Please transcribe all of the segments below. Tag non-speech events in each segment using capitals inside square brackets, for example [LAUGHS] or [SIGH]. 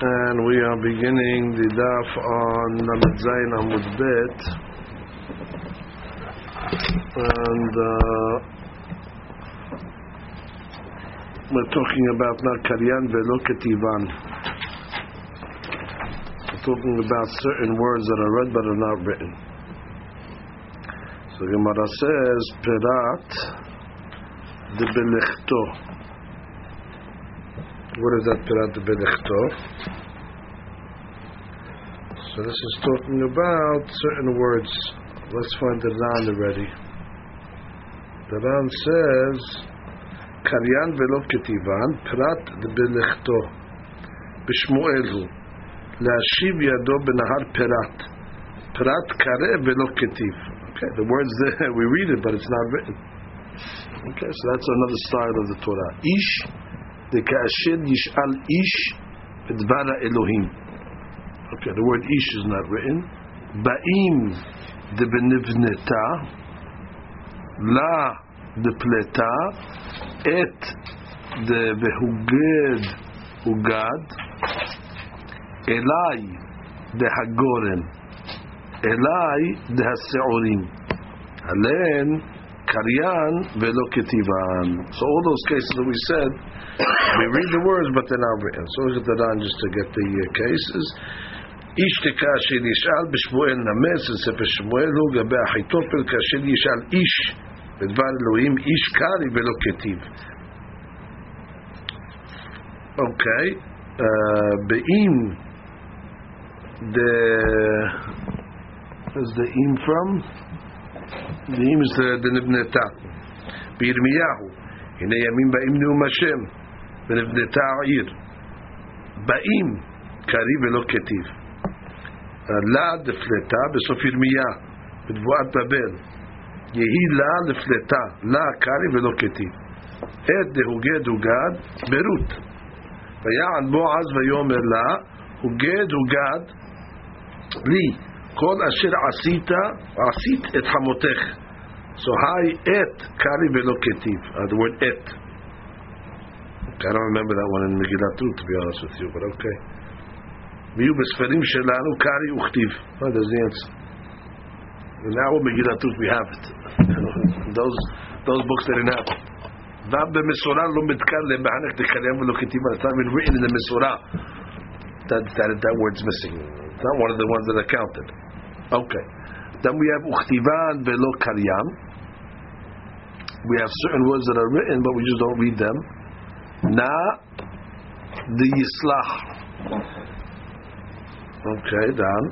And we are beginning the Daf on Zayin Amud Bet. And uh, we're talking about not Karyan Velo Ketivan. We're talking about certain words that are read but are not written. So Gemara says, Perat de Belechto. What is that Perat de Belechto? So this is talking about certain words. Let's find the Ran already. The Ran says, Karyan velo ketivan, Perat de Belechto. בשמואל הוא, להשיב ידו בנהר פירת. פירת קרא ולא כתיב. Okay, the words [LAUGHS] there, we read it, but it's not written. Okay, so that's another style of the Torah. Ish, the Ka'ashir Yish'al Ish, B'dvara Elohim. Okay, the word Ish is not written. Ba'im, the Benivneta, La, the Pleta, Et, the Behuged, Ugad, Elai, the Hagoren, Elai, the Haseurim. Alen, Karyan, Velo Ketivan. So all those cases that we said, we read the words, but they're not written. So look at the Ran just to get the uh, cases. איש כאשר ישאל בשמואל נמס, בספר שמואל הוא גבי אחיתופל כאשר ישאל איש בדבר אלוהים, איש קרי ולא כתיב. אוקיי, באם the where's the im from? The im is the, the נבנתה. בירמיהו, הנה ימים באים נאום השם, ונבנתה העיר. באים קרי ולא כתיב. לה דפלטה בסוף ירמיה, בנבואת בבל. יהי לה לפלטה, לה קרי ולא כתיב. עת דהוגד הוגד ברות. ויען בועז ויאמר לה, הוגד הוגד לי, כל אשר עשית, עשית את חמותך. So hi et kari velo ketiv. Uh, the word et. I don't remember that one in Megillat Ruth, to be honest with you, but okay. ויהיו בספרים שלנו קרי וכתיב. Oh, there's the answer. And now with Megillat Ruth we have it. those, those books they didn't have. גם במסורה לא מתקרלם בהנק דקרם ולא כתיב. It's not even written in the מסורה. That, that, that word's missing. It's not one of the ones that are counted. Okay. Then we have Uchtivan velo Karyam. We have certain words that are written, but we just don't read them. Na the Yislah. Okay, Ran.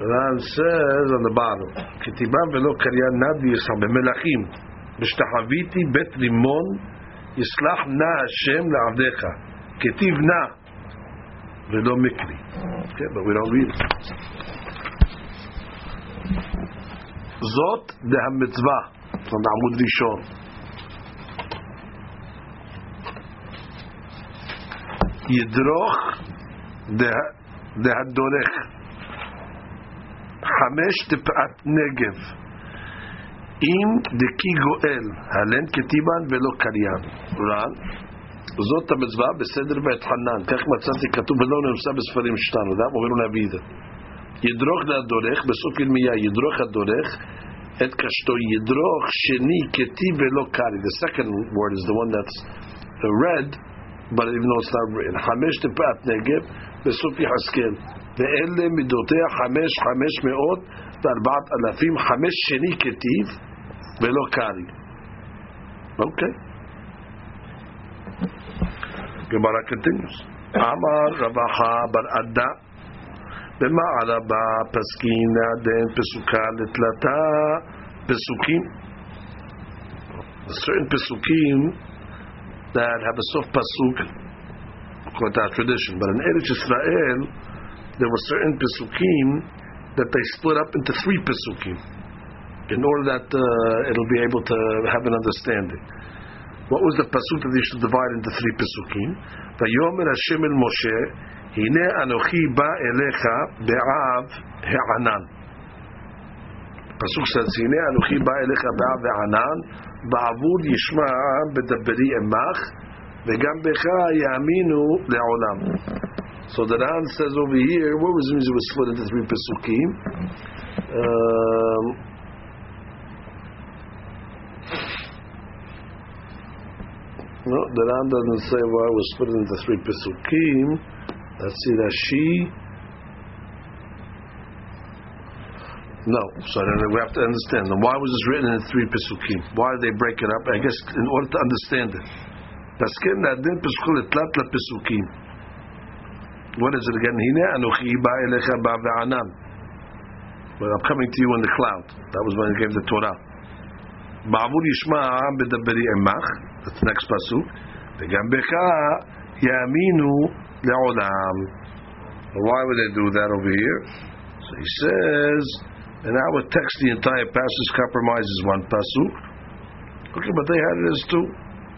Ran says on the bottom, Ketiban velo Karyam na the Yislah. Bemelachim. B'shtahaviti bet rimon Yislah na Hashem la'avdecha. Ketiv na. velo mikri. Okay, but we don't read it. זאת דהמצווה, from עמוד ראשון. ידרוך דהדורך. חמש תפעת נגב. אם דקי גואל, הלן כתיבן ולא קריין. רן, זאת המצווה בסדר בית חנן. כך מצאתי כתוב ולא נמצא בספרים שלנו. זה אמורים להביא את זה. ידרוך דהדורך, בסוף ירמיה, ידרוך הדורך, את קשתו ידרוך שני כתיב ולא קרי. The second word is the one that's read, but even though it's not written. חמש תפעת נגב, בסוף יחזקאל. ואלה מידותיה חמש חמש מאות וארבעת אלפים, חמש שני כתיב ולא קרי. אוקיי. גמרא continues. אמר רבחה בר עדה במעלה בפסקין דן פסוקה לתלתה פסוקים. Certain pasukim that have a soft pasuk, according to our tradition. But in Eretz Israel, there were certain pasukim that they split up into three pasukim in order that uh, it'll be able to have an understanding. What was the pasuk that they should divide into three pasukim? Vayomer Hashem el Moshe, Hine anochi ba elecha be'av he'anan. Pasuk says, הנה אנוכי בא אליך בא וענן, בעבור ישמע העם בדברי עמך, וגם בך יאמינו לעולם. So the Ran says over here, what was it was split into three Pesukim? Um, no, the Ran doesn't say why was split into three Pesukim. Let's see, that she. No, so then we have to understand them. Why was this written in three Pesukim? Why did they break it up? I guess in order to understand it. Paskin Adin Pesukim Tlat Pesukim. What is it again? Hine Anuchi Ba Elecha Ba Ve'anan. Well, I'm coming to you in the cloud. That was when he gave the Torah. Yishma Ha'am B'daberi Emach. That's the next pasuk. V'gam Becha Yaminu Le'olam. Why would they do that over here? So he says, and our text, the entire passage compromises one pasuk. Okay, but they had it as two,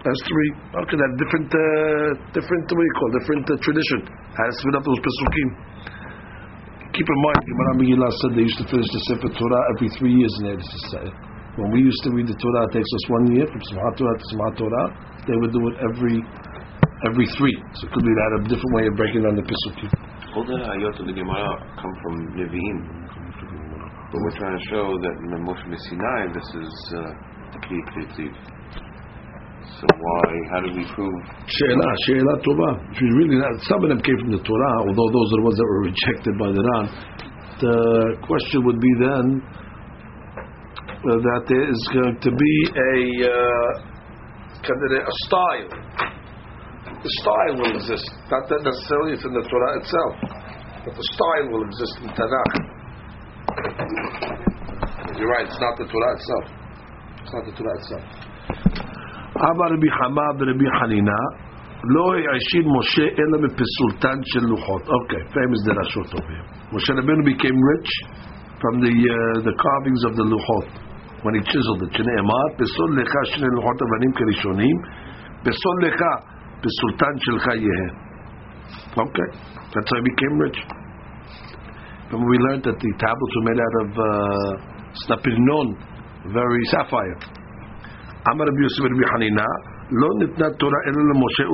as three. Okay, that different, uh, different, what do you call different uh, tradition. How to split up those pasukim. Keep in mind, Gemara Megillah said they used to finish the Sefer Torah every three years in Eretz Yisrael. When we used to read the Torah, it takes us one year from Simchat Torah to Simchat Torah. They would do it every every three. So it could be that a different way of breaking down the pasukim. All the ayot of the Gemara come from Nevi'im. But we're trying to show that in the Moshe Sinai, this is uh, key Ketziv. So why, how do we prove? She'ela, She'ela Tova. If you really, not, some of them came from the Torah, although those are the ones that were rejected by the Ran. The question would be then uh, that there is going to be a uh, a style. The style will exist, not that necessarily in the Torah itself, but the style will exist in Tanakh. You're right, it's not the Torah itself. It's not the Torah itself. אמר רבי חמא ורבי חנינה לא העשיר משה אלא מפסולתן של לוחות. Okay, famous דרשות here. Moshe Rabbeinu became rich from the, uh, the carvings of the luchot. When he chiseled it, שנאמר, פסול לך שני לוחות אבנים כראשונים, פסול לך the Sultan Shelcha Okay, that's why he became rich. And we learned that the tablets were made out of uh, very sapphire. Amar Rabbi Yosef Rabbi Hanina, lo nitna Torah elu Moshe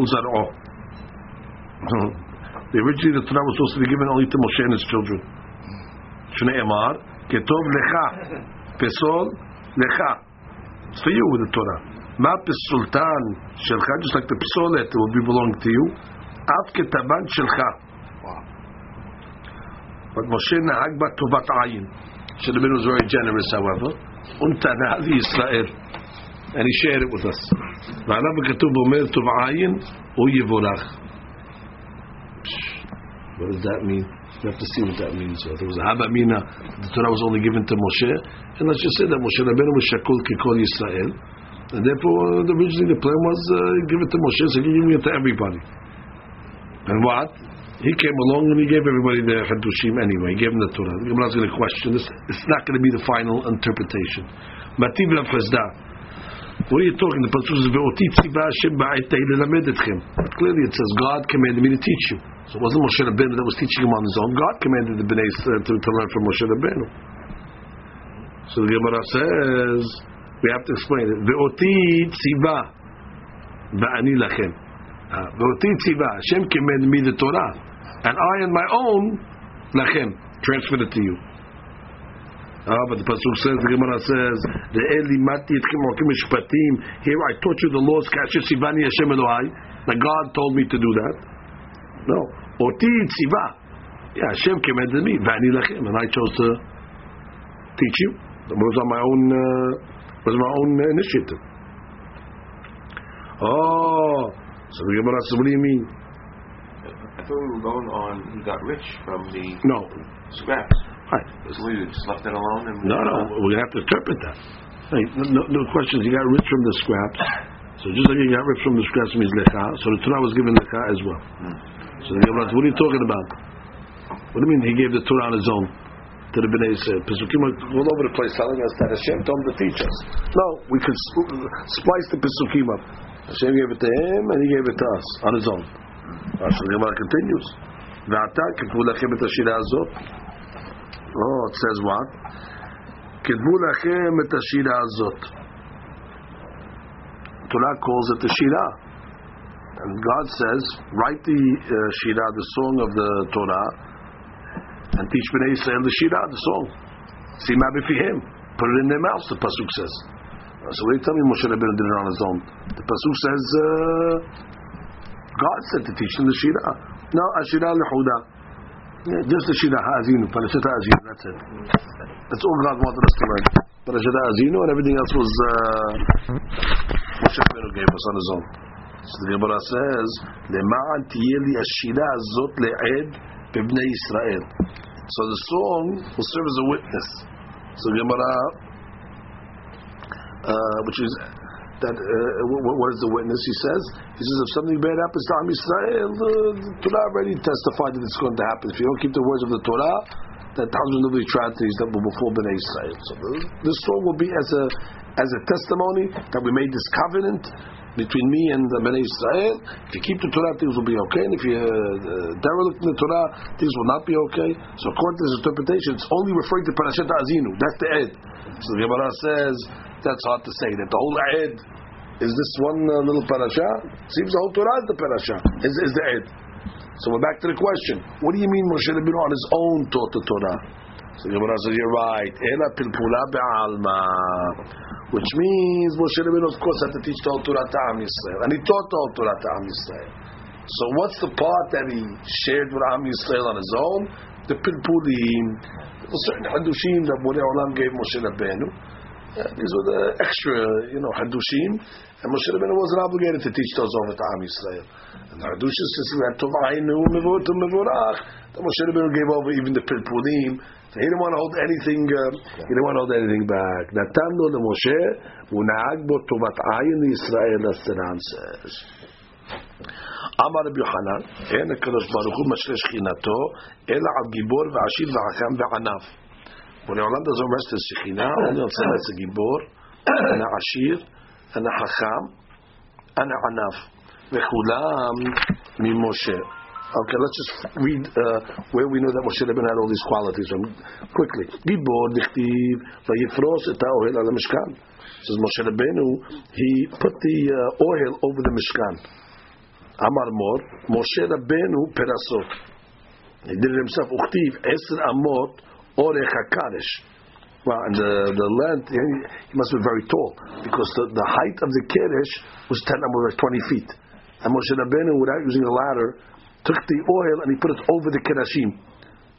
The Originally the Torah was supposed to be given only to Moshe and his children. Shneimar, ketov lecha, pesol lecha. It's for you with the Torah. מה פסולתן שלך, just like the פסולת will be belong to you, אף כתבן שלך. But Moshe נהג בה טובת עין. Should have been was very generous, however. ונתנה לישראל. and he shared it with us. ועליו כתוב אומר טוב עין הוא יבורך. What does that mean? You have to see what that means. So there was a Haba Mina, the Torah was only given to Moshe, and let's just say that Moshe Rabbeinu was Shakul Kikol Yisrael, and therefore the originally the plan was uh, give it to Moshe, so he gave it to everybody. And what? He came along and he gave everybody the Hadushim anyway. He gave them the Torah. The is going to question this. It's not going to be the final interpretation. Mativ Lafazdah. What are you talking? The says. Clearly, it says God commanded me to teach you. So it wasn't Moshe Rabbeinu that was teaching him on his own. God commanded the Bnei to, to learn from Moshe Rabbeinu. So the Gemara says we have to explain it. Ve'oti tziva ba'ani lachem. Ve'oti tziva Hashem commanded me the Torah, and I on my own lachem transferred it to you. Ah, but the pasuk says, the Gemara says, the Eli mati mishpatim. Here I taught you the laws. Kasher sivani Hashem Elohai. That God told me to do that. No, oti tziva. Yeah, Hashem commanded me. Vani lachem, and I chose to teach you. It was on my own. Uh, was my own uh, initiative. Oh, so the Gemara says, what do you mean? I thought we were going on. He got rich from the No, scraps. right. So we just left it alone and No, no, we're gonna have to interpret that. Hey, no, no, questions. He got rich from the scraps. So just like he got rich from the scraps means lecha, so the Torah was given lecha as well. Hmm. So the Gemara what are you talking about? What do you mean he gave the Torah on his own to the Bnei Yisrael? Pesukim are all over the place telling us that Hashem told him to teach us. No, we could sp- splice the Pesukim up. Hashem gave it to him and he gave it to us on his own. Uh, So the Gemara continues. ועתה כתבו לכם את השירה הזאת. Oh, it says what? כתבו לכם את השירה הזאת. Torah calls it the Shira. And God says, write the uh, Shira, the song of the Torah, and teach Bnei Israel the Shira, the song. Sima b'fihim. Put it in their mouths, the Pasuk says. So what do you tell me Moshe Rabbeinu did it on his own? The Pasuk says, uh, God said to teach them the Shira. No, Ashira Lehuda. Yeah, just the Shira Ha'azinu, Parashat Ha'azinu, that's it. That's all God wanted us to learn. Parashat Ha'azinu and everything else was uh, Moshe Rabbeinu gave us on his own. So the Gemara says, למען תהיה לי השירה הזאת לעד Bibnei Israel. So the song will serve as a witness. So Gemara, uh, which is that uh, what is the witness? He says, he says if something bad happens to Am Israel, the, uh, the Torah already testified that it's going to happen. If you don't keep the words of the Torah, then thousands of tragedies that were before Bnei Israel. So this song will be as a as a testimony that we made this covenant between me and the Bnei Israel. If you keep the Torah, things will be okay. And if you uh, derelict in the Torah, things will not be okay. So according to this interpretation, it's only referring to Parashat Azinu. That's the Ed. So the Gemara says that's hard to say that the whole Ed is this one uh, little parasha. Seems the whole Torah is the parasha. Is, is the Ed. So we're back to the question. What do you mean Moshe Rabbeinu on his own taught the Torah? So the Gemara says, you're right. Ela pilpula be'alma. Which means Moshe Rabbeinu, of course, had to teach the whole Torah to Am Yisrael. And he taught the whole Torah to Am Yisrael. So what's the part that he shared with Am Yisrael on his own? The pilpulim. Certain hadushim that Borei Olam gave Moshe Rabbeinu. Uh, these were the extra, you know, hadushim. And Moshe Rabbeinu wasn't obligated to teach those over to Am Yisrael. And the hadushim says that Tovayinu mevor to mevorach. That Moshe Rabbeinu gave over even the pilpulim. So he didn't want to hold anything. Uh, he didn't want to hold anything back. Natan lo leMoshe u'naag bo tovat ayin Yisrael. As the Ram says. אמר רבי יוחנן, אין הקדוש ברוך הוא משרה שכינתו, אלא על גיבור ועשיר וחכם וענף. When העולם doesn't rest in שכינה, only on someone that's a גיבור, and a עשיר, and a חכם, and a ענף. וכולם ממשה. Okay, let's just read uh, where we know that Moshe Rabbeinu had all these qualities from. Quickly, vayifros Mishkan. Says Moshe Rabbeinu, he put the uh, oil over the Mishkan. Amar Mor, Moshe Rabbeinu perasot. He did it himself. Uchtiv eser amot orech hakadosh. Well, and the, the length, he must be very tall because the, the height of the Kedesh was 10 or 20 feet. And Moshe Rabbeinu, without using a ladder, took the oil and he put it over the Kerashim.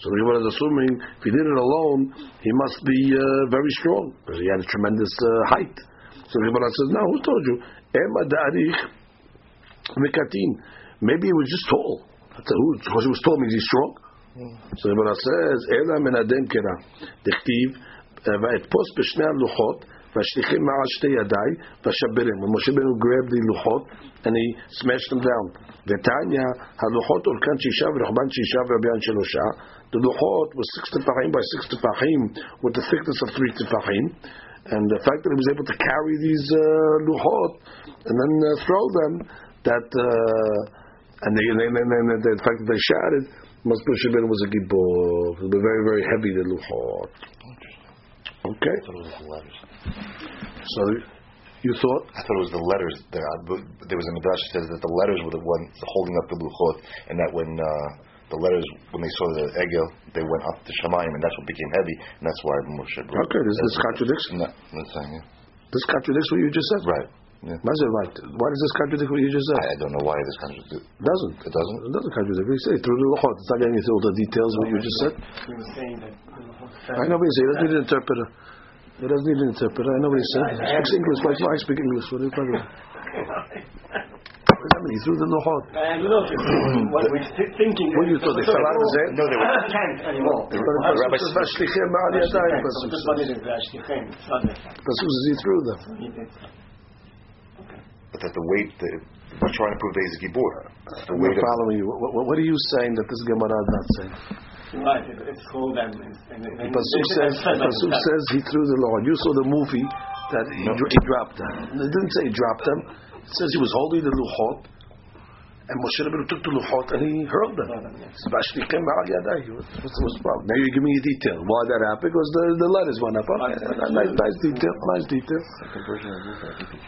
So the Gemara is assuming if he did it alone, he must be uh, very strong because he had a tremendous uh, height. So the Gemara says, no, who told you? Ema Da'arich Mekatin. Maybe he was just tall. Who, because he was tall means he's strong. So the Gemara says, Ela min adem kera. Dechtiv, ואתפוס בשני הלוחות, Vashlichim ma'ashte yadai, vashabirim. When Moshe Benu grabbed the luchot and he smashed them down. V'tanya, haluchot orkan shisha v'rochban shisha. The luchot was six tefachim by six tefachim with the thickness of three tefachim. And the fact that he was able to carry these uh, luchot and then uh, throw them, that, uh, and, they, they, they, the fact that they shattered, must Moshe Benu was a gibor. It was very, very heavy, the luchot. Okay. I thought it was the letters. So you thought I thought it was the letters. There, there was a midrash that says that the letters were the ones holding up the luchot, and that when uh, the letters, when they saw the egel, they went up to Shemayim, and that's what became heavy, and that's why Moshe. brought- okay? This this contradicts. No, that's saying, yeah. This contradicts what you just said. Right. Yeah. Why is it right? Why does this contradict what you just said? I, I don't know why this contradict. It doesn't. It doesn't. It doesn't contradict. You say through the luchot. It's not getting into all the details of what you just said. He was saying that. I know what he's saying. He doesn't need an interpreter. He doesn't need an interpreter. I know what he's saying. He speaks English. Like I speak English. [CLEARS THROAT] What are you talking about? What mean? He threw the luchot. I know what we're thinking. What you thought? They fell out of his head? No, they were. can't anymore. The But rabbi Pasuk says, "Vashlichem ma'al yadayim," Pasuk This one says. is Vashtichem. It's not that. Pasuk says he threw them. But that the weight, the, we're trying to prove that he's a gibor. The I'm weight not of following you. What, what, what are you saying that this Gemara is not saying? Right. It's called and. and, and, and Pasuk it's- says, it's said by the Pasuk says he threw the Lord. You saw the movie that he, dr- he dropped them. It didn't say he dropped them. It says he was holding the luchot, And Moshe Rabbeinu took the luchot and he hurled them. Vashlichem ma'al yadai. What's what's the problem? Now you give me a detail. Why that happened? Because the, the letters went up. Okay, nice, nice detail. Nice detail. Second version of this, I think it's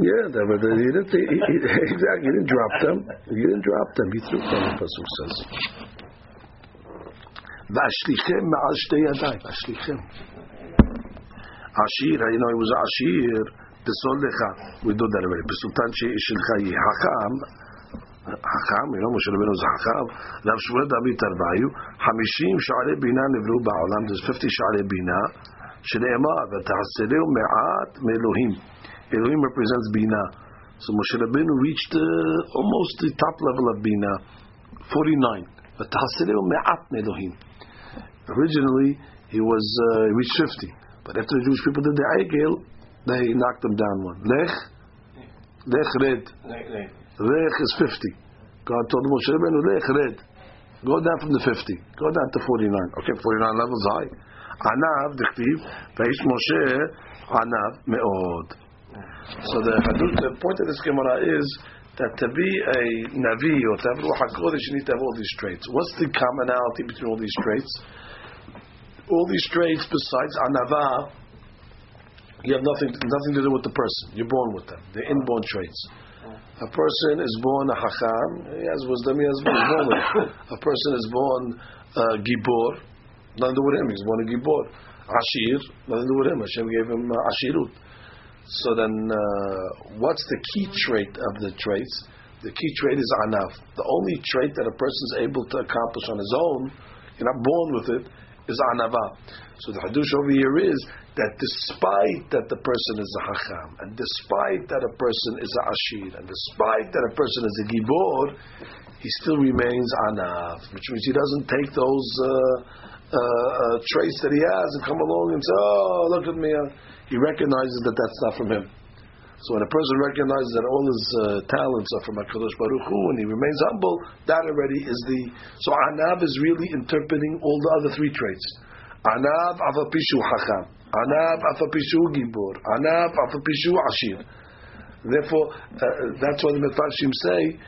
Yeah, that, but he didn't. He, he, [LAUGHS] exactly. He didn't drop them. He didn't drop them. He threw them. The pasuk says. Vashlichem ma'al shtei yadai. Vashlichem. Ashir, you know, he was Ashir. The Solecha. We do that already. Besultan she'ishilcha Hacham. Hacham, you know, Moshe Rabbeinu was Hacham. Rav Shmuel David Tarvayu. Hamishim sha'arei bina nivru ba'olam. There's 50 sha'arei bina. שנאמר, ותעשרהו מעט מאלוהים. Elohim represents Bina. So Moshe Rabbeinu reached uh, almost the top level of Bina, 49. ותעשרהו מעט מאלוהים. Originally, he was uh, he reached 50. But after the Jewish people did the Eichel, they knocked him down one. Lech, Lech Red. Lech is 50. God told Moshe Rabbeinu, Lech Red. Go down from the 50. Go down to 49. Okay, 49 levels high. Anav, Dichtiv, Veish Moshe, Anav, Me'od. So the, the point of this Gemara is that to be a Navi or to have Ruach HaKodesh, you need to have all these traits. What's the commonality between all these traits? All these traits besides Anava, you have nothing, nothing to do with the person. You're born with them. They're inborn traits. A person is born a Hacham, he has wisdom, he has he's born with it. A person is born uh, Gibor, nothing to do with him, he's born a Gibor. Ashir, nothing to do with him, Hashem gave him uh, Ashirut. So then, uh, what's the key trait of the traits? The key trait is Anav. The only trait that a person is able to accomplish on his own, you're not born with it, is Anava. So the Hadush over here is that despite that the person is a Hacham, and despite that a person is a Ashir, and despite that a person is a Gibor, he still remains Anav, which means he doesn't take those uh, uh, uh, traits that he has and come along and say, oh, look at me. uh," He recognizes that that's not from him. So when a person recognizes that all his uh, talents are from HaKadosh Baruch Hu and he remains humble, that already is the... So Anav is really interpreting all the other three traits. Anav afapishu hacham. Anav afapishu gibor. Anav afapishu ashir. Therefore, uh, that's why the Mefarshim say,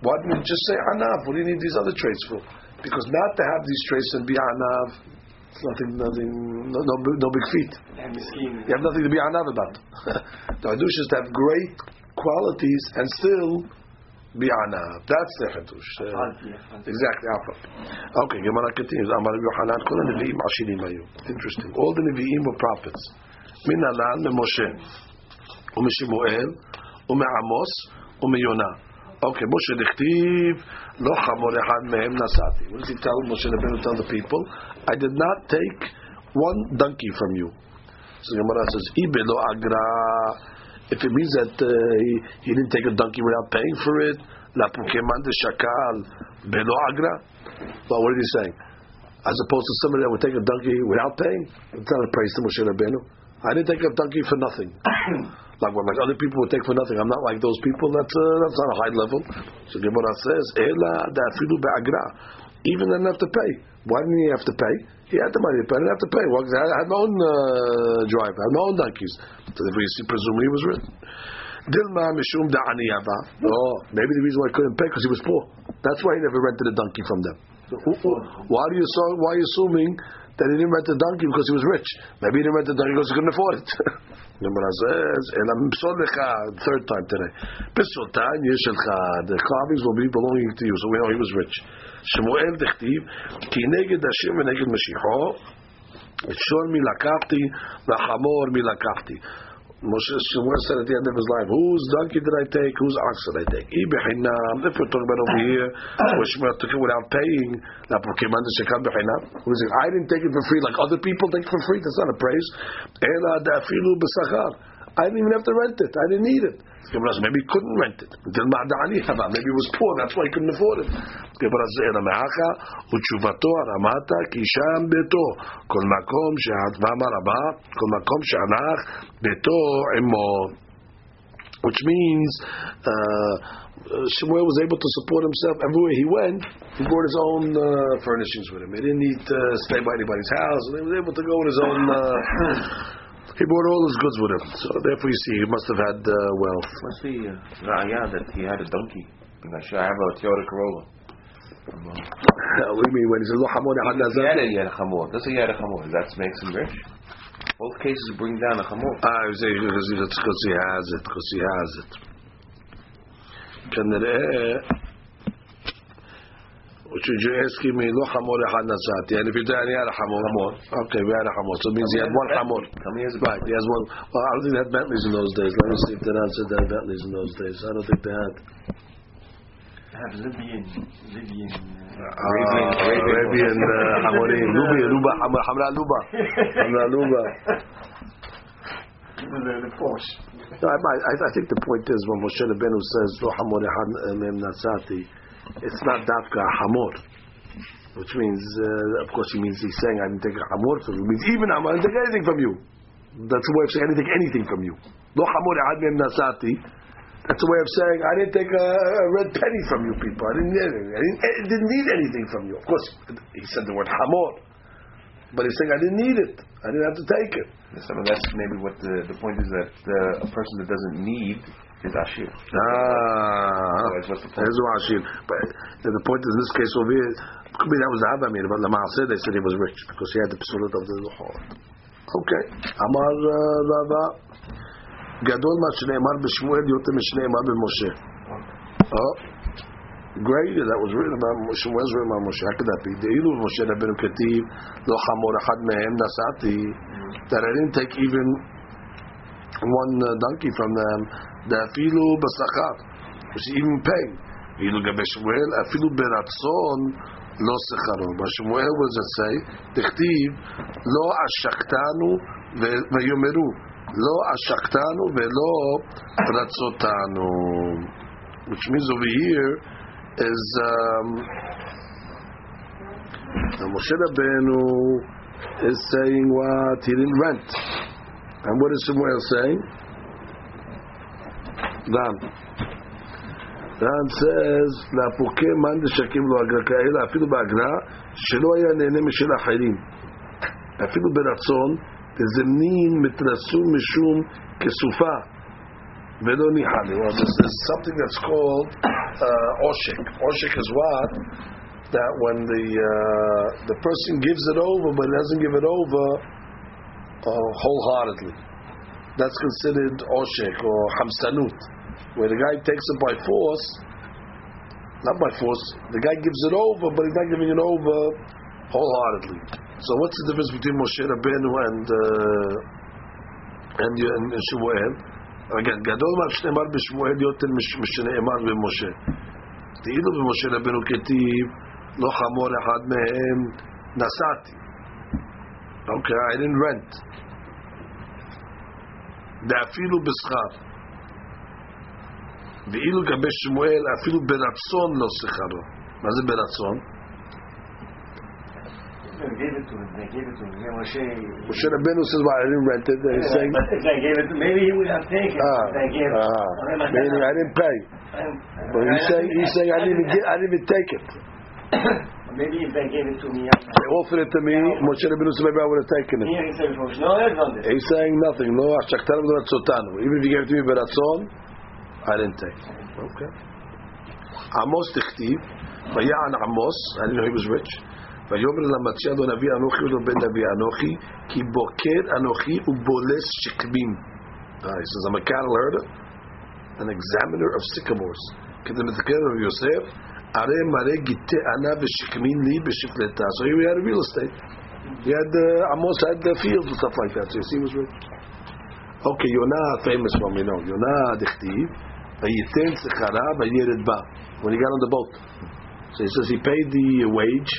why didn't you just say Anav? What do you need these other traits for? Because not to have these traits and be Anav, it's nothing, nothing, no, no, no big feat. You have nothing to be anav about. [LAUGHS] the hadush is to have great qualities and still be anav. That's the hadush. Uh, exactly. Okay, Gemara continues. Amar Yohanan, kol nevi'im ashirim ayu. Interesting. All the nevi'im were prophets. Min Alan, Moshe, u'mishimuel, u'me'amos, u'meyonah. Okay, Moshe dichtiv, lo chamor echad mehem nasati. What does he tell Moshe Rabbeinu tell the people? I did not take one donkey from you. So Gemara says, Ibe lo agra. If it means that uh, he, he didn't take a donkey without paying for it, la pukeman de shakal belo agra. Well, what are you saying? As opposed to somebody that would take a donkey without paying, it's not a praise to Moshe Rabbeinu. I didn't take a donkey for nothing. [COUGHS] like what like other people would take for nothing. I'm not like those people. That's uh, that's not a high level. So Gemara says, Ela da'afilu be'agra. Even then, have to pay. Why didn't he have to pay? He had the money to pay. I didn't have to pay. Well, I had my own uh, drive. I had my own donkeys. So you see, presumably he was rich. Dilma mishum da'aniyava. Oh, maybe the reason why he couldn't pay because he was poor. That's why he never rented a donkey from them. So, who- who- Why do you so? Why are you assuming that he didn't rent a donkey because he was rich? Maybe he didn't rent a donkey because he couldn't afford it. Gemara says, "Ela mipsol lecha." Third time today. Pisultan yeshelcha. The carvings will be belonging to you. So we know he was rich. Shmuel dechtiv ki neged Hashem v'neged Mashiach. Mi lakachti v'chamor mi lakachti. Moshe Shmuel said at the end of his life, whose donkey did I take? Whose ox did I take? If we're talking about over ah. here, where Shmuel took it without paying, la pokeman de shekam bechinam. Who is it? I didn't take it for free like other people take it for free. That's not a praise. Ela dafilu b'sachar. I didn't even have to rent it. I didn't need it. Maybe he couldn't rent it. [LAUGHS] Maybe he was poor. That's why he couldn't afford it. Which means uh, was able to support himself everywhere he went. He brought his own uh, furnishings with him. He didn't need to stay by anybody's house. He was able to go with his own. Uh, he bought all his goods with him. So therefore, you see, he must have had uh, wealth. What's the uh, ah, raya that he had a donkey? And I sure I have a Toyota Corolla. Uh, [LAUGHS] what do you mean when he says Hamor He had a, he had a Hamor. That's a he had a Hamor. That makes him rich. Both cases bring down a Hamor. Ah, I was saying because he has it. Because he has it. Uh, should you ask him No hamor echad nazati, And if you tell him he had a hamor, hamor. okay, we had a hamor, so it means he had one hamor. Right, he has one. Well, I don't think they had Bentleys in those days. Let me see if they answered that Bentleys in those days. I don't think they had. Have Libyan, Libyan, Libyan. Arabian uh, Hamorim, uh, [LAUGHS] Luba, Luba, Hamra Luba, Hamra Luba. The Porsche. No, I, I, I think the point is when Moshe Rabbeinu says, "Lo hamor echad uh, natzati." It's not Dafka Hamor, which means, uh, of course, he means he's saying I didn't take Hamor from you. It means even I didn't take anything from you. That's the way of saying I didn't take anything from you. Lo Hamor Mem Nasati. That's a way of saying I didn't take a, a red penny from you people. I didn't. I didn't, I didn't need anything from you. Of course, he said the word Hamor, but he's saying I didn't need it. I didn't have to take it. Some of that's maybe what the the point is that uh, a person that doesn't need is ashir. Ah, the point? there's Rashi. But the point in this case over here, could be that was the Avamir, but Lamar said they said he was rich because he had the psulat of the Luchor. Okay. Amar uh, Rava, גדול מה שנאמר בשמואל יותר משנאמר במשה. Oh, great, that was written about Moshe, was written about Moshe. How could that be? דאילו משה רבנו כתיב, לא חמור אחד מהם נסעתי, that I didn't take even one uh, donkey from them, ואפילו בשכר, which is even paying. ואילו לגבי שמואל, אפילו ברצון לא שכרו. בשמואל was it say, תכתיב, לא עשקתנו ו- ויאמרו, לא עשקתנו ולא רצותנו. Which means over here is um, Moshe Rabbeinu is saying what he didn't rent. And what is does Samuel say? Ran. Ran says, La puke man de shakim lo agra kaela, afilu ba agra, shelo aya nehne mishel achayrim. Afilu beratzon, tezemnin mitrasum mishum kesufa. Velo nihali. Well, this is something that's called uh, oshik. Oshik is what? That when the, uh, the person gives it over, but doesn't give it over, wholeheartedly. That's considered oshek or hamsanut, where the guy takes it by force, not by force. The guy gives it over, but he's not giving it over wholeheartedly. So what's the difference between Moshe Rabbeinu and uh, and and, and Shmuel? Again, גדול מה שנאמר בשמואל יותר מש- משנאמר במשה. כאילו במשה רבנו כתיב, לא חמור אחד מהם נסעתי. Okay, I didn't rent. ואפילו בשכר. ואילו לגבי שמואל, אפילו ברצון לא שכרו. מה זה ברצון? They gave it to him. They gave it to him. Yeah, Moshe. משה רבנו says, well, I didn't rent it. And he's saying, But if they gave it, to- maybe he would have taken. it. ah, They gave it. ah, Okay, but meaning I then- didn't pay. and- But he's saying, he's saying I didn't even get, I didn't even take it. [COUGHS] Maybe if they gave it to me, They offered it to me. Moshe Rabbeinu said, maybe I would have taken it. here he said, no, that's not this. He's saying nothing. No, ashaktarim ratzotanu. Even if you gave it to me beratzon, I didn't take it. Okay. Amos tichtiv. Vayan Amos. I didn't know he was rich. ויאמר למציא לו נביא אנוכי ולא בן נביא אנוכי כי בוקר אנוכי ובולס שקמים. Ah, he says, I'm a cattle herder, an examiner of sycamores. כדי מתקן רב יוסף, are mare gitte ana b'shikmin li b'shifleta. So he had real estate. He had uh, Amos had the fields and stuff like that. So you see, he was rich. Okay, Yonah, famous one we know. Yonah dechtiv, v'yiten sechara v'yered ba. When he got on the boat, so he says he paid the wage.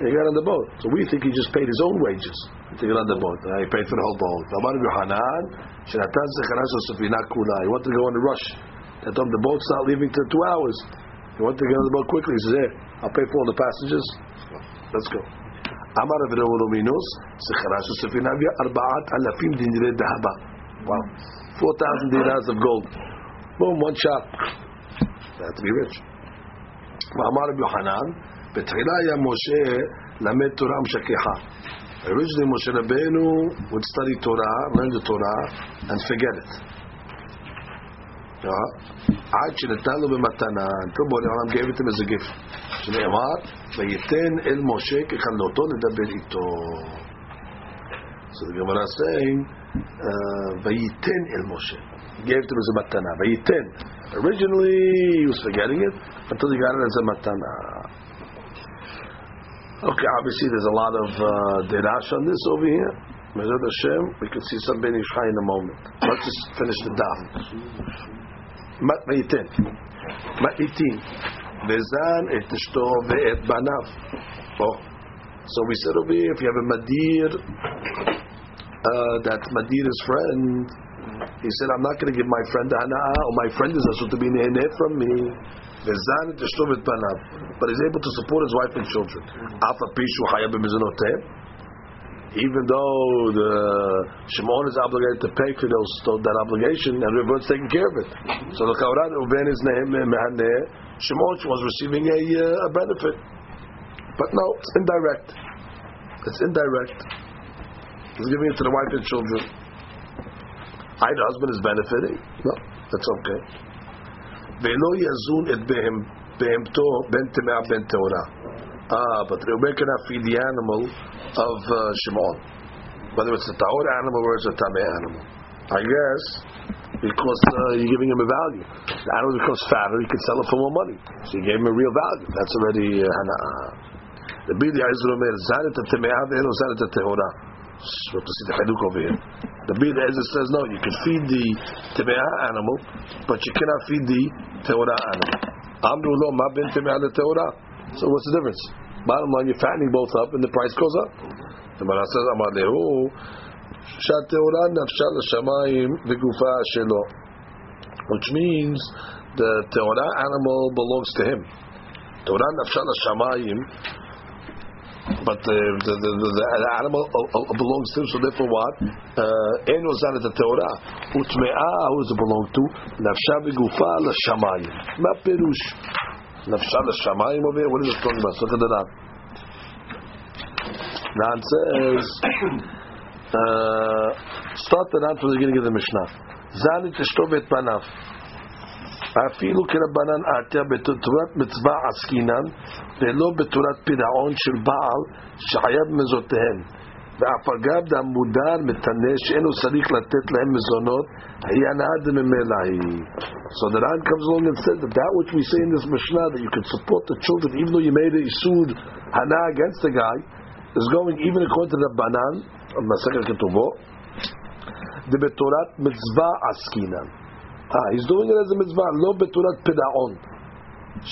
And he got on the boat. So we think he just paid his own wages. He got on the boat. Uh, he paid for the whole boat. Amar Yohanan, shenatan sechara so sefina kula. He wanted to go on a rush. That the boat's not leaving till two hours. He wanted to get on the boat quickly. He says, "Here, I'll pay for all the passengers. Let's go." אמר רב ראובן מינוס, שכרה של ספינה הביאה ארבעת אלפים דינרי דהבה. Wow. 4,000 dinars of gold. Boom, one shot. They had to be rich. ואמר רב יוחנן, בתחילה היה משה למד תורה משכחה. Originally Moshe Rabbeinu would study Torah, learn the Torah, and forget it. עד שנתן לו במתנה, until בורא העולם gave it to him as a gift. שנאמר, ויתן אל משה ככלותו לדבר איתו. So the Gemara is saying, uh, ויתן אל משה. Gave it to him as a matana. ויתן. Originally he was forgetting it until he got it as a matana. Okay, obviously there's a lot of uh, derash on this over here. Mezrat Hashem, we can see some Ben Yishai in a moment. Let's just finish the daf. Mat Mayitin. Ma'itin. Vezan et ishto ve'et banav. Oh. So we said over here, if you have a Madir, uh, that's Madir's friend, he said, I'm not going to give my friend a hana'ah, or my friend is also to be neheneh from me. Vezan et ishto ve'et banav. But he's able to support his wife and children. Afa pishu chayab b'mizanotem even though the Shimon is obligated to pay for those that obligation, and Reuven's taking care of it. So the Kaurat Reuven is mehaneh. Shimon was receiving a, uh, a benefit, but no, it's indirect. It's indirect. He's giving it to the wife and children. I, the husband, is benefiting. No, that's okay. Ah, but Reuben cannot feed the animal of uh, Shimon, whether it's a tahor animal or it's a tameh animal. I guess because uh, you're giving him a value. The animal becomes fatter, you can sell it for more money. So you gave him a real value. That's already uh, the Rabbi Eliezer Omer zanet tameh ve'eno zanet tehora. So to see the cheduk over here. The Rabbi Eliezer says no, you can feed the tameh animal, but you cannot feed the tehora animal. Amru lo ma ben tameh tehora. So what's the difference? Bottom line, you're fattening both up, and the price goes up. The Gemara says, "Amar lehu shateora nafsha l'shamayim v'gufa shelo," which means the teora animal belongs to him. Teora nafsha l'shamayim, but the the, the, the, the animal uh, uh, belongs to him. So therefore, what? Uh, en ozan the teora utmea. Who does it belong to? Nafsha v'gufa l'shamayim. Ma perush. Nafsha l'shamayim over here. What is it talking about? Look at the Ran. Ran says, uh, start the Ran from the. אפילו כרבנן עטיה בתורת מצווה עסקינן ולא בתורת פירעון של בעל שחייב מזותיהם ואף אגב המודר מתנה שאינו צריך לתת להם מזונות היא הנאה דממילא היא so the Ran comes along and says that that which we say in this Mishnah that you can support the children even though you made a isud hana against the guy is going even according to the Banan of Masakar Ketubo the betorat mitzvah askinan ah he's doing it as a mitzvah lo betorat pedaon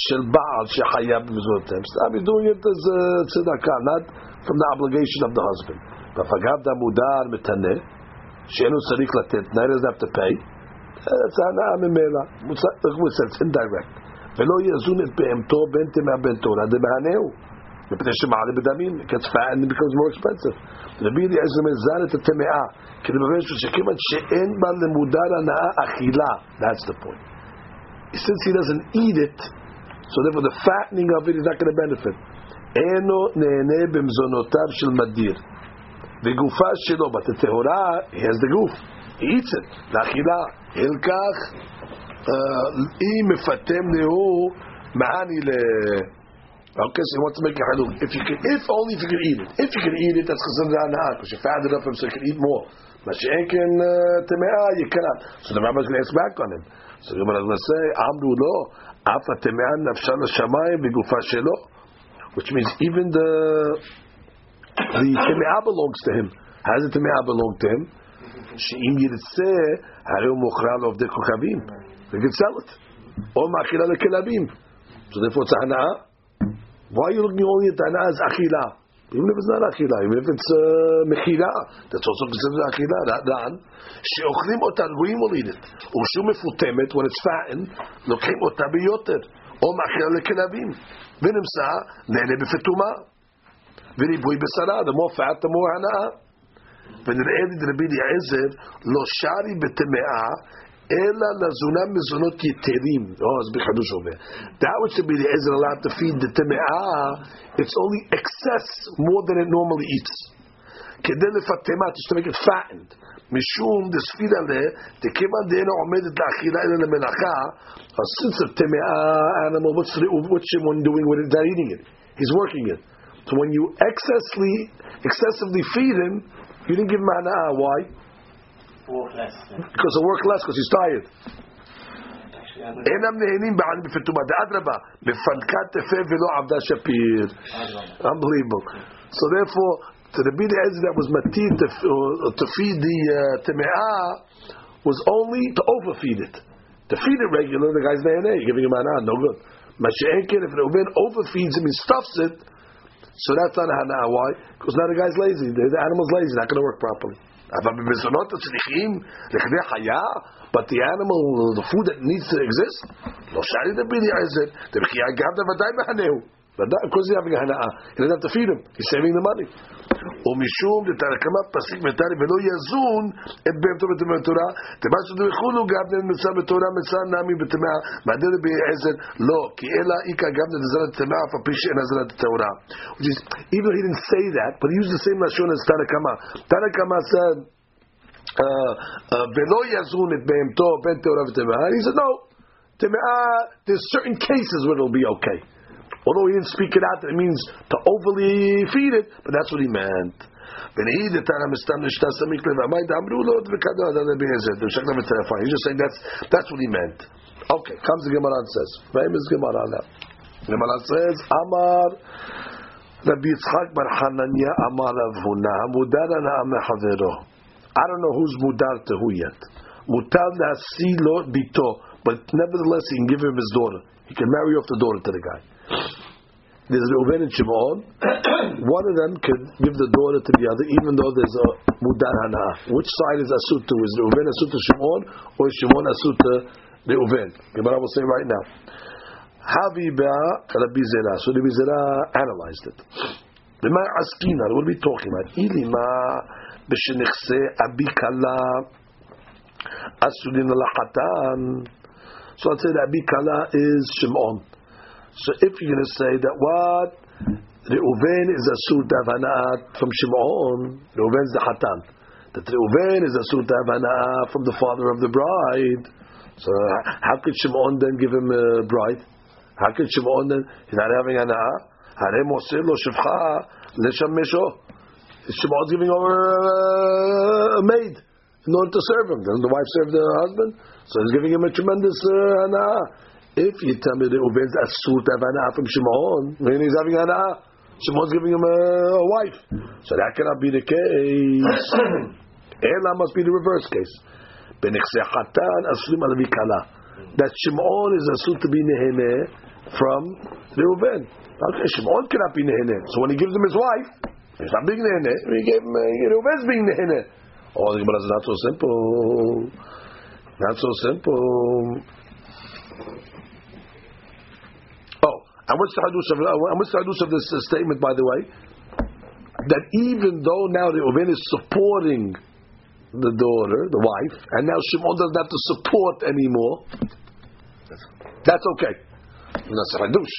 של בעל שחייב במזונותיהם סתם he's doing it as a tzedakah not from the obligation of the husband ואף המודר מתנה שאינו צריך לתת, now he doesn't have to pay that's הנאה ממילא it's indirect ולא יזון את בהמתו בין תמי הבן תורה דמהנהו מפני שמעלה בדמים it gets fat and it becomes more expensive רבי אליעזר מזן את הטמאה כדי לבקש שכיוון שאין בה למודר הנאה אכילה that's the point since he doesn't eat it so therefore the fattening of it is not going to benefit אינו נהנה במזונותיו של מדיר וגופה שלו, but the טהורה, he has the גוף, he eats it, לאכילה, הלקח, אם מפתם להו, מעני ל... Okay, so he wants to make a haluk. If you can, if only if you can eat it. If you can eat it, that's considered anah because you fattened it up him so you can eat more. You ain't can temea, you cannot. So the rabbi's going to ask back on him. So the is going to say, Amru lo, afa temea nafsha l'shamayim v'gufa shelo. Which means even the the Timea belongs to him. How does the Timea belong to him? She'im yitzeh hareu mochral of the kochavim. They can sell it. Or ma'achila lekelabim. So therefore it's a hana'ah. Why are you looking only at hana'ah as achila? Even if it's not achila, even if it's uh, mechila, that's also considered achila. Ra'dan. She'ochlim otan, goyim will eat it. Ushu mefutemet, when it's fattened, לוקחים אותה ביותר. או מאכילה לכלבים. ונמצא נהנה בפטומה. וריבוי בשרה, the more fat, the more הנאה. ונראה לי דרבי אליעזר, לא שרי בטמאה, אלא לזונה מזונות יתרים. Oh, אז בחידוש אומר. That which Rabbi Eliezer allowed to feed the טמאה, it's only excess more than it normally eats. כדי לפטמה, just to make it fattened. משום דספיד עליה, דכיוון דאינה עומדת לאכילה אלא למלאכה, uh, since a טמאה animal, what's, the, what's Shimon doing with it? They're eating it. He's working it. So when you excessively, excessively feed him, you didn't give him hana'ah. Why? Work less. Because he'll work less, because he's tired. Actually, I don't אינם נהנים בעני בפטומה, דאדרבה, בפנקת תפה ולא עבדה שפיר. know. Unbelievable. So therefore, to the Bidi Ezra that was matir to, uh, to feed the uh, teme'ah was only to overfeed it. To feed it regular, the guy's there, you're giving him anah, no good. Mashiachin, if Reuben overfeeds him, he stuffs it, so that's not hana. Why? Because now the guy's lazy. The, the animal's lazy. Not going to work properly. But the animal, the food that needs to exist, לא שאלי דבידי עזר, דבחייה גם ודאי מהנהו. ודאי, of course he's having a הנאה. He doesn't have to feed him, he's saving the money. ומשום דתרקמת פסיק מטרי ולא יזון את בהמתו בתמי התורה, דמה שדויכולו גם נמצא בתורה מצא נמי בטמאה, מעדר רבי עזר, לא, כי אלא איכא גם נזרת טמאה, אף על פי שאין נזרת טהורה. Which is, even though he didn't say that, but he used the same לשון as Tanakama. Tanakama said, uh, uh, ולא יזון את בהמתו בין טהורה וטמאה, he said, no, טמאה, there's certain cases where it'll be okay. Although he didn't speak it out, it means to overly feed it, but that's what he meant. He's just saying that's that's what he meant. Okay, comes the Gemara and says, famous Gemara now. Gemara says, Amar Rabbi Yitzchak bar Hananya Amar Rav Huna Mudar ana mechavero. I don't know who's mudar to who yet. Mutar lo bito, but nevertheless he can give him his daughter. He can marry off the daughter to the guy. There's Reuven and Shimon. [COUGHS] One of them could give the daughter to the other, even though there's a mudar hana. Which side is asut to? Is Reuven asut to Shimon, or is Shimon asut to Reuven? Gemara will say right now. Havi ba Rabbi Zera. So Rabbi Zera analyzed it. Lema askina. What are we talking about? Ilima b'shenichse abikala asudin lahatan. So I'd say that abikala is Shimon. So if you're going to say that what Reuven is a suit avanat from Shimon, Reuven is the hatan. That Reuven is a suit avanat from the father of the bride. So how could Shimon then give him a bride? How could Shimon then? He's not having ana. Hare mosir lo shivcha lesham mesho. Shimon's giving over uh, a maid in order to serve him. Doesn't the wife serve the husband? So he's giving him a tremendous uh, ana. If you tell me that Reuven's asur to have ana from Shimon, then he's having anah. Shimon's giving him a, a wife. So that cannot be the case. [COUGHS] Ela must be the reverse case. Benichse hatan asurim al kala. That Shimon is asur to be nehene from the Reuven. Okay, Shimon cannot be nehene. So when he gives him his wife, he's not being nehene. He gave him uh, Reuven's being nehene. Oh, the Gemara is not so simple. Not so simple. And what's the hadush of, uh, what's the hadush of this uh, statement, by the way? That even though now the Reuven is supporting the daughter, the wife, and now Shimon doesn't have to support anymore, that's okay. That's a hadush.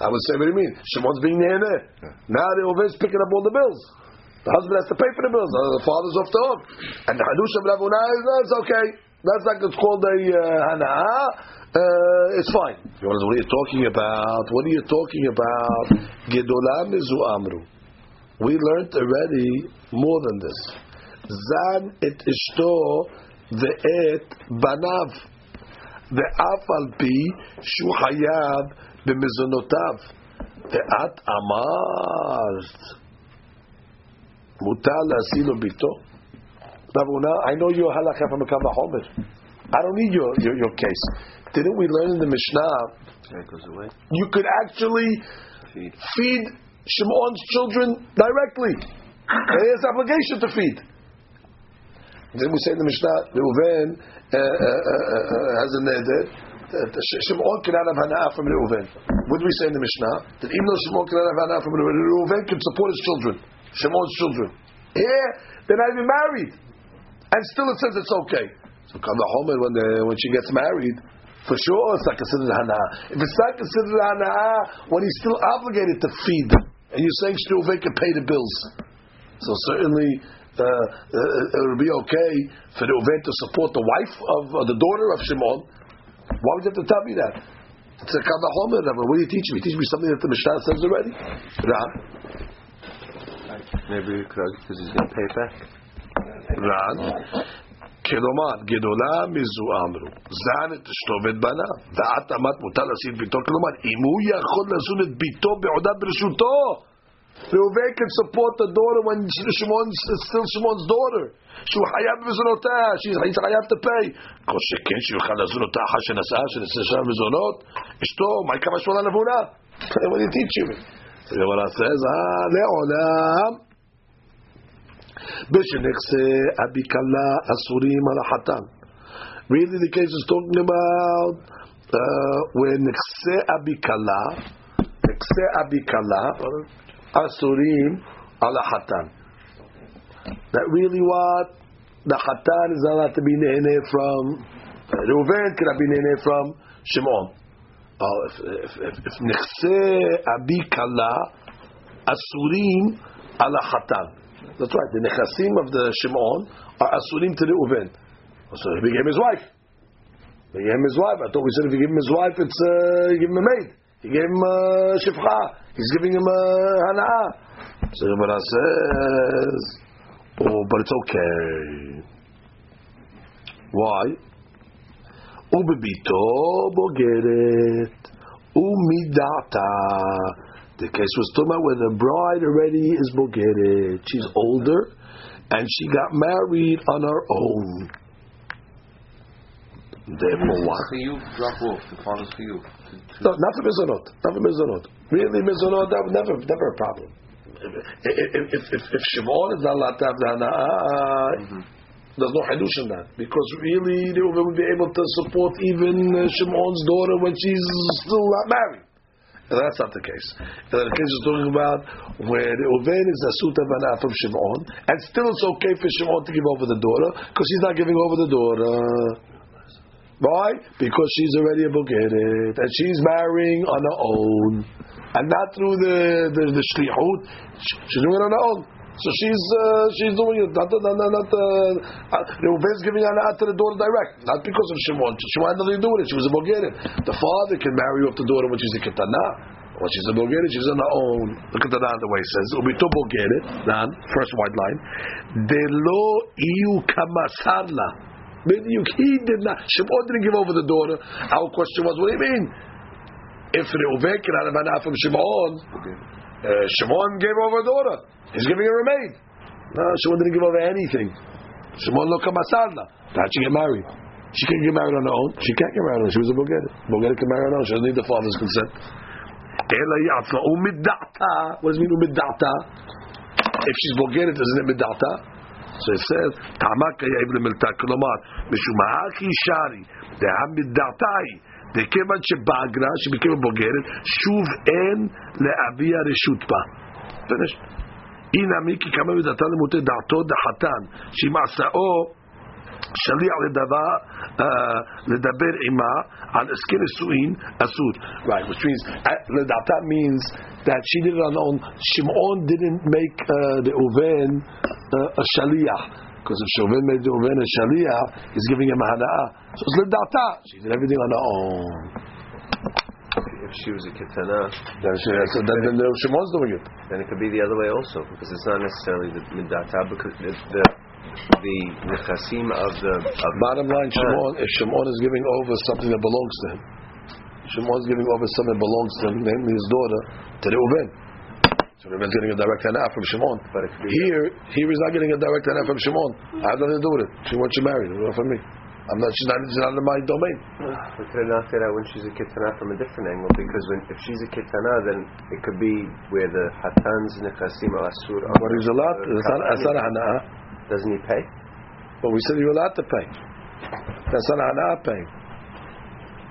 I would say, what do you mean? Shimon's being there and there. Now the Reuven's picking up all the bills. The husband has to pay for the bills. The father's off the hook. And the hadush of Rav Huna is that's okay. That's like it's called a uh, hana'ah. Uh, it's fine. You want to what are you talking about? What are you talking about? Gedolam mizu amru. We learned already more than this. Zan et ishto ve'et banav ve'af al pi shu hayav b'mizonotav ve'at amart mutar la'asilo bito. I know your halakha from a Homer. I don't need your, your, your case. Didn't we learn in the Mishnah? That goes away. You could actually Feed. feed Shimon's children directly. He has obligation to feed. Then we say in the Mishnah, Reuven uh, uh, uh, uh, has a neder. Shimon cannot have hana'ah from Reuven. What do we say in the Mishnah? That even though Shimon cannot have hana'ah from Reuven, Reuven can support his children, Shimon's children. Here, they're not even married, and still it says it's okay. So come the Homer when the, when she gets married, for sure it's not considered hana'ah. If it's not considered hana'ah, when he's still obligated to feed, and you're saying Reuven can pay the bills. So certainly uh, uh, it would be okay for the Reuven to support the wife of uh, the daughter of Shimon. Why would you have to tell me that? It's a kavachomer. What do you teach me? Teach me something that the Mishnah says already. Ran, Maybe because he's going to pay back. Ran. כלומר, גדולה מזו אמרו, זן את אשתו ואת בניו, ואת אמת מותר להשיא את ביתו, כלומר, אם הוא יכול לזון את ביתו בעודה ברשותו, Reuven can support the daughter when Shimon's still Shimon's daughter. שהוא חייב במזונותיה, he's חייב to pay. כל שכן שיוכל לזון אותה אחר שנשאה, שנשאה שם מזונות, אשתו, מה יקרה משמעון הנבונה? What do you teach you? Ah, לעולם. Really, the case is talking about uh, where nekse abikala, nekse abikala, asurim al hatan. That really what the hatan is allowed to be nehene from uh, Reuven, cannot be nehene from Shimon. Oh, if nekse abikala asurim al hatan. That's right. The nechasim of the Shimon are asurim to Reuven. So he became his wife. He gave him his wife. I thought we said if you give him his wife, it's uh, give him a maid. He gave him uh, shifcha. He's giving him a uh, hana'ah. So Gemara says, oh, but it's okay. Why? Ubebito bogeret umidata. The case was about where the bride already is bogeret. She's older, and she got married on her own. Therefore, what? For you, drop off. The father's for you. No, not for mizonot. Not for mizonot. Really, mizonot, that was never, never a problem. If, if, if, if Shimon is not allowed to have the hana'ah, there's no hadush in that. Because really, they would be able to support even uh, Shimon's daughter when she's still not married. And that's not the case. And the case is talking about where Reuven is a suit of Shimon, and still it's okay for Shimon to give over the daughter, because he's not giving over the daughter. Why? Because she's already a bogeret, and she's marrying on her own, and not through the the, the shlichut. She's doing it on her own. So she's uh, she's doing it. Not not not. not uh, Reuven's giving her to the daughter direct, not because of Shimon. She had nothing to do with it. She was a bogeret. The father can marry off the daughter when she's a ketana. When she's a bogeret, she's on her own. Look at the way it says. Ubito. Nan first white line. Delo iu kamasarla. He did not. Shimon didn't give over the daughter. Our question was, what do you mean? If Reuven can have an from Shimon, uh, Shimon gave over a daughter. He's giving her a maid. No, Shimon didn't give over anything. Shimon looked at Masada. How'd she get married? She can't get married on her own. She can't get married on her own. She was a bogeret. bogeret can marry on her own. She doesn't need the father's consent. What does it mean, umidata? If she's bogeret, doesn't it midata? So it says, Tamaka ya ibn milta, kolomar, shari, midatai. דכיוון שבאגרה, שבקרב בוגרת, שוב אין לאביה רשות בה. Finish. הנה מי כי כמה מדעתה למוטי דעתו דחתן, שמעשאו שליח לדבר, uh, לדבר עמה על הסכם נישואין אסור. Right, which means, לדעתה means that she did it on. Shimon didn't make uh, Uven uh, a shaliach. because if Shimon made Reuven a shaliyah, he's giving him a Hana'ah. So it's Lidata. She did everything on her own. If she was a Kitana, then, she, so then, then, then Shimon's doing it. Then it could be the other way also, because it's not necessarily the Midata, because the the nechasim of the. Of Bottom line, Shimon, if Shimon is giving over something that belongs to him, Shimon is giving over something that belongs to him, namely his daughter, to Reuven. So Reuven's getting a direct hana'ah from Shimon. But Here, here he's not getting a direct hana'ah from Shimon. I have nothing to do with it. She wants you married. It's not for me. I'm not. She's not. She's not in my domain. We could not say that when she's a kitana from a different angle, because when if she's a kitana, then it could be where the hatan's nechasim asur. But he's allowed. It's not, it's not a katanim. Doesn't he pay? But we said you're allowed to pay. That's not a hana'ah paying.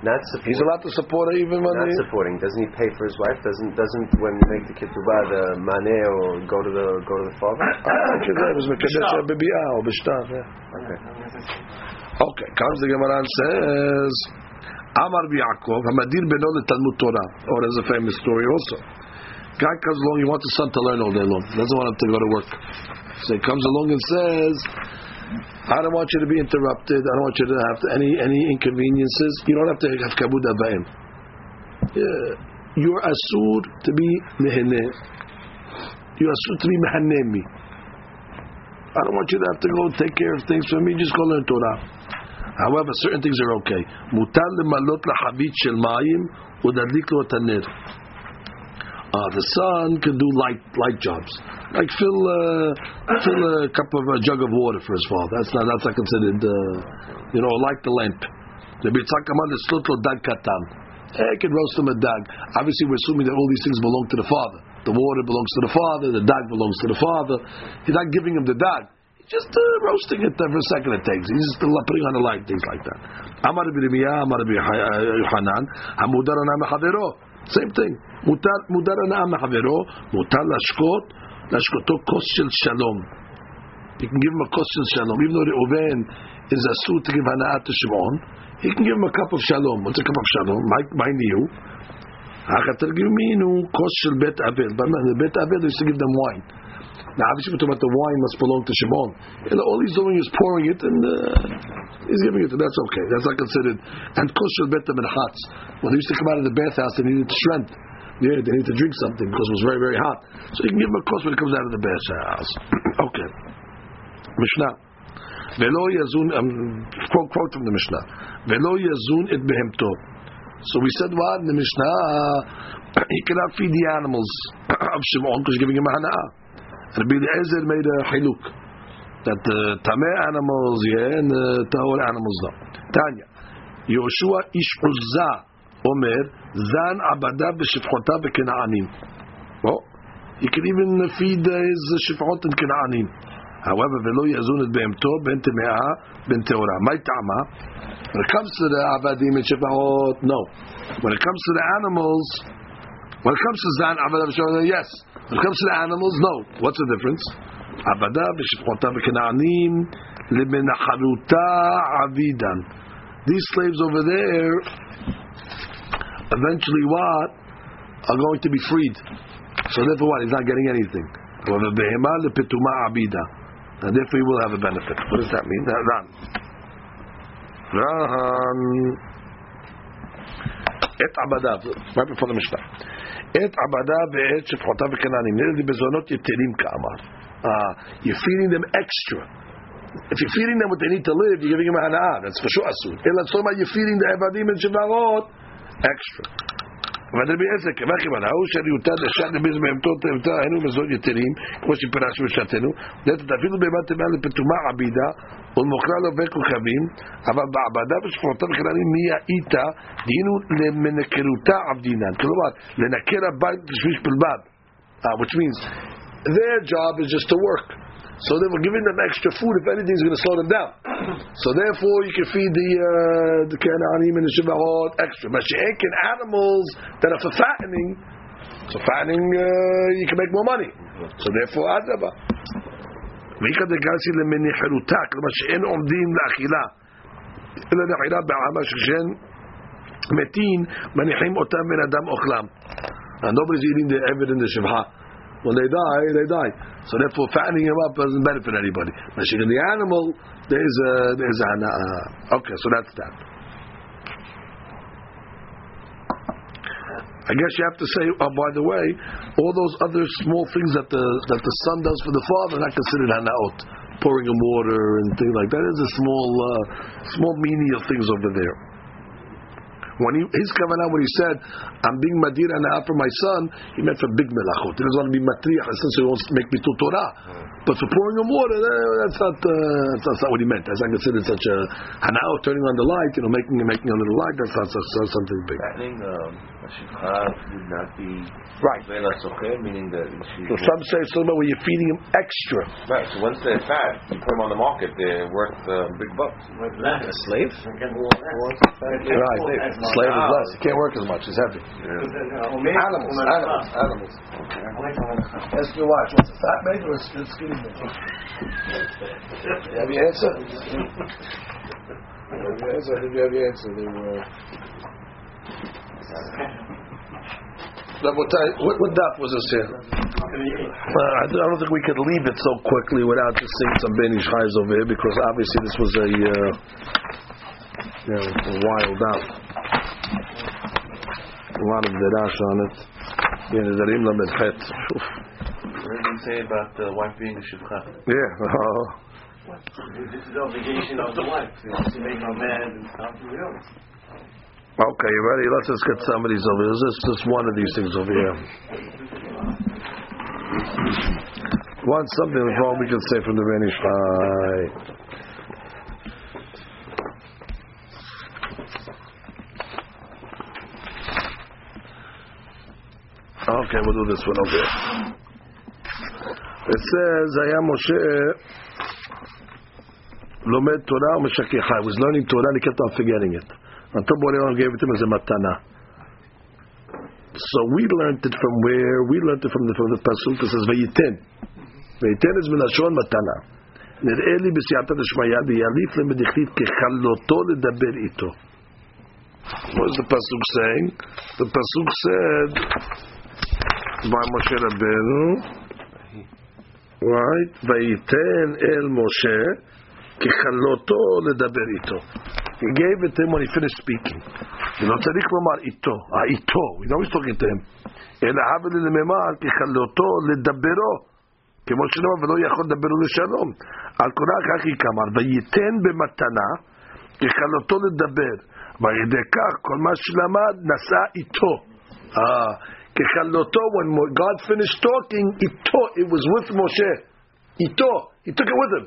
Not supporting. He's allowed to support her even when not he. supporting. Doesn't he pay for his wife? Doesn't doesn't when you make the ketubah the maneh or go to the go to the father? Ah, okay, that was Mekadesh Bibi'ah or Bishtav, yeah. Okay. Okay, comes the Gemara and says, Amar Yaakov, Hamadir beno Talmud Torah. Or there's a famous story also. Guy comes along, he wants his son to learn all day long. Doesn't want him to go to work. So he comes along and says, I don't want you to be interrupted. I don't want you to have any any inconveniences. You don't have to have kabud abayim. You're asur to be mehene. You're asur to be mehanemi. I don't want you to have to go take care of things for me. Just go learn Torah. However, certain things are okay. Mutal lemalot lahabit shel mayim udadlik lo. Uh, the son can do light light jobs, like fill uh, fill a cup of a jug of water for his father. That's not that's not considered, uh, you know, light the lamp. The bitzakaman is dag katan. Eh, can roast him a dag. Obviously, we're assuming that all these things belong to the father. The water belongs to the father. The dag belongs to the father. He's not giving him the dag. He's just uh, roasting it for a second. It takes. He's just putting on the light, things like that. Amar Amar Hamudar anam. Same thing. מותר, מותר הנאה מחברו, מותר להשקות, להשקותו כוס של שלום. You can give him a kos של shalom. Even though Reuven is asur to give הנאה to he can give him a cup of shalom. What's a cup of shalom? My new. התרגומינו כוס של בית אבל. בית אבל to give them wine. Now, obviously, we're talking about the wine must belong to Shimon. And all he's doing is pouring it, and uh, he's giving it. to That's okay. That's not considered. And kosher bet them in hats. When they used to come out of the bathhouse, they needed strength. Yeah, they need to drink something because it was very, very hot. So you can give him a kos when it comes out of the bathhouse. [CLEARS THROAT] okay. Mishnah. Yazun. Um, quote, quote from the Mishnah. Velo yazun et behemto. So we said what in the Mishnah? [CLEARS THROAT] he cannot feed the animals [CLEARS THROAT] of Shimon because he's giving him a hana'ah. Rabbi Eliezer made a hiluk that the tameh animals, yeah, uh, and the tahor animals, no. Tanya, Yoshua ish Uzzah Omer zan abada b'shifchota b'kenaanim. Well, he can even feed uh, his shifchot in Kenaanim. However, velo yazun et behemto ben temea ben teora. My tama. When it comes to the abadim and shifchot, no. When it comes to the animals, when it comes to zan abada b'shifchot, yes. When it comes to the animals, no. What's the difference? These slaves over there, eventually what? Are going to be freed. So therefore what? He's not getting anything. And therefore he will have a benefit. What does that mean? Et abada, right before the Mishnah. Et abada ve'et shefchota v'kenanim. Nere bezonot yeterim ka'amar. You're feeding them extra. If you're feeding them what they need to live, you're giving them a hana'ah. That's for sure asur. Ela tzoma, you're feeding the evadim and shevarot extra. אבל רבי עזר קבע כיוון, ההוא אשר יותד לשת לביז בהמתות תמתה, היינו מזון יתרים, כמו שפירשנו בשעתנו, אפילו בהמת תמיה לפתומה עבידה, ולמוכרה בין כוכבים, אבל בעבדה ושפורתה וכנענים מי הייתה, דהיינו למנקרותה עבדינן, כלומר, לנקר הבית בשביל בלבד, which means, their job is just to work. So they were giving them extra food. If anything, is going to slow them down. [CLEARS THROAT] So therefore, you can feed the uh, the Canaanim and the Shivahot extra. But you ain't animals that are for fattening. So fattening, uh, you can make more money. So therefore, אדרבה. ואיכא דגסי למניחרותה, כלומר שאין עומדים לאכילה, אלא לאכילה בעמה שכשהם מתים, מניחים אותם בן אדם אוכלם. And nobody's eating the evid in the Shivha. When they die, they die. So therefore, fattening him up doesn't benefit anybody. Mashing in the animal, there's a there's a uh, okay. So that's that. I guess you have to say, oh, by the way, all those other small things that the that the son does for the father are not considered hanaot, pouring him water and things like that. There's a small uh, small menial things over there. When he, his kavanah, when he said, "I'm being madir and for my son," he meant for big melachot. He doesn't want to be matriach, since he wants to make me to Torah. Hmm. But for pouring him water, eh, that's not uh, that's not what he meant. That's not considered such a hanao turning on the light, you know, making making a the light. That's not such, such something big. Fattening would not be Right. Meaning that. So some say it's something about where you're feeding him extra. Right, so once they're fat, you put them on the market, they're worth uh, big bucks. A slave? Right. Slave is less. He can't work as much. He's heavy. Animals, animals, animals. Ask your wife, what's a fat baby or a skinny baby? You [LAUGHS] have your answer? You have your answer? I think you have your answer. They were, Rabotai, what, what daf was this here? Uh, I don't think we could leave it so quickly without just seeing some Ben Ish over here because obviously this was a, uh, you know, a wild out. A lot of Derash on it. Yeah, the Rim Lamed Chet. What did he say about the wife being a shivcha? Yeah. [LAUGHS] Oh. This is the obligation of the wife you know, to make her mad and stuff. You know. Okay, you ready? Let's just get some of these over here. Just, just one of these things over here. Once something wrong, we can say from the Renish Okay, we'll do this one over here. It says, I am Moshe. Eh, lomed Torah, Meshaki I was learning Torah and he kept on forgetting it. Until Boreolam gave it to him as a matana. So we learned it from where? We learned it from the, from the pasuk that says Vayiten. Vayiten is minashon matana. נראה לי בסייעתא דשמיא ויעליף למדכתיב ככלותו לדבר איתו. What is the pasuk saying? The pasuk said by Moshe Rabbeinu, right? Vayiten el Moshe ככלותו לדבר איתו. He gave it to him when he finished speaking. ולא צריך לומר איתו, האיתו, we know he's talking to him. אלא הבל לממר ככלותו לדברו, כמו שנאמר ולא יכול לדברו לשלום. על קורא כך היא כמר, וייתן במתנה ככלותו לדבר, ועל ידי כך כל מה שלמד נשא איתו. Ah, ככלותו, when God finished talking, איתו, it was with Moshe. איתו, He took it with him.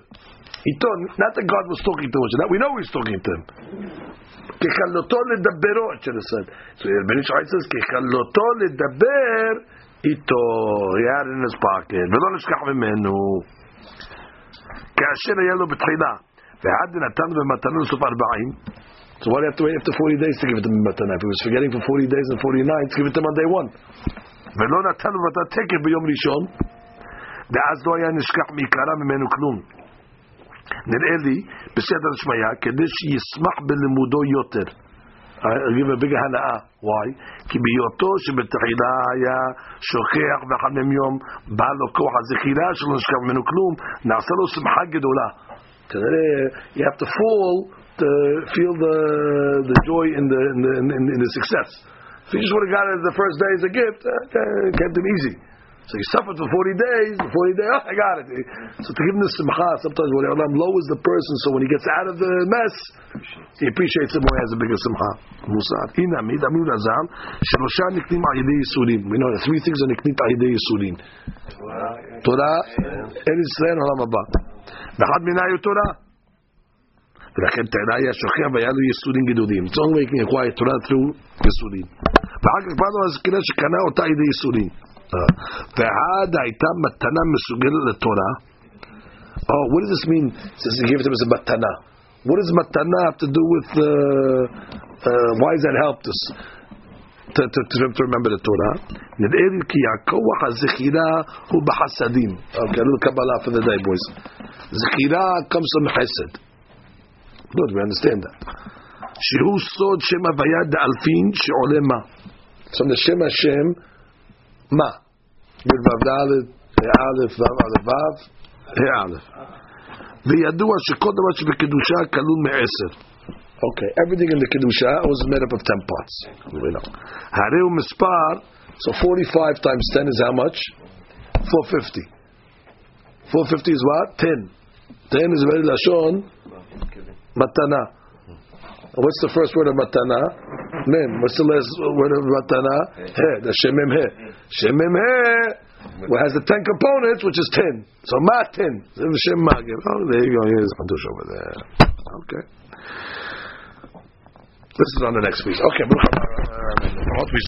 He told not that God was talking to Moshe. That we know He's talking to him. ככלותו לדברו, it should have said. So Ben Ish Chai says, ככלותו לדבר איתו. He had it in his pocket. ולא נשכח ממנו. כאשר היה לו בתחילה, ועד נתן במתנה לסוף so why do you have to wait after 40 days to give it to him If he was forgetting for 40 days and 40 nights, give it to him on day one. ולא נתן במתנה תקף ביום ראשון, ואז לא היה נשכח מעיקרה ממנו כלום. נראה לי, בסדר שמיה, כדי שישמח בלימודו יותר. I'll give a bigger הנאה. Why? כי בהיותו שבתחילה היה שוכח ואחד מהם יום בא לו כוח הזכירה שלא נשכח ממנו כלום, נעשה לו שמחה גדולה. כנראה, you have to fall to feel the, the joy in the, in the, in, in the success. If you just would have got it the first day as a gift, uh, kept him easy. So he suffered for 40 days, 40 days, oh, I got it. So to give him the simcha, sometimes when Allah lowers the person, so when he gets out of the mess, he appreciates it more, he has a bigger simcha. We know the three things are niknit al-yidei yisurin. Torah, El Israel, Olam Haba. ואחד מינה היו תורה. ולכן תעלה היה שוכח והיה לו יסודים גדודים. צאן ויקנה, הוא היה יסודים. ואחר כך באנו אז כנראה שקנה אותה ידי יסודים. ועד הייתה מתנה מסוגלת לתורה. Oh, what does this mean? Since he gave it to him as a matana. What does matana have to do with? Uh, uh, why does that help us to, to, to, to remember the Torah? נראה לי כי הכוח הזכירה הוא בחסדים. Okay, a little Kabbalah for the day, boys. זכירה comes from חסד. Good, we understand that. שהוא סוד שם הוויה דאלפין שעולה מה? So the שם השם מה? י' ו' ד' א' ו' א' ו' ה' א'. וידוע שכל דבר שבקדושה כלול מעשר. Okay, everything in the kedusha was made up of 10 parts. We know. הרי הוא מספר, so 45 times 10 is how much? 450. 450 is what? 10. 10 is very lashon matana. What's the first word of matana? Mem. What's the last word of matana? He. The shemem he. Shemem he. Has the ten components, which is ten. So ma ten. Shem. Oh, there you go. Here's Hadush over there. Okay. This is on the next week. Okay.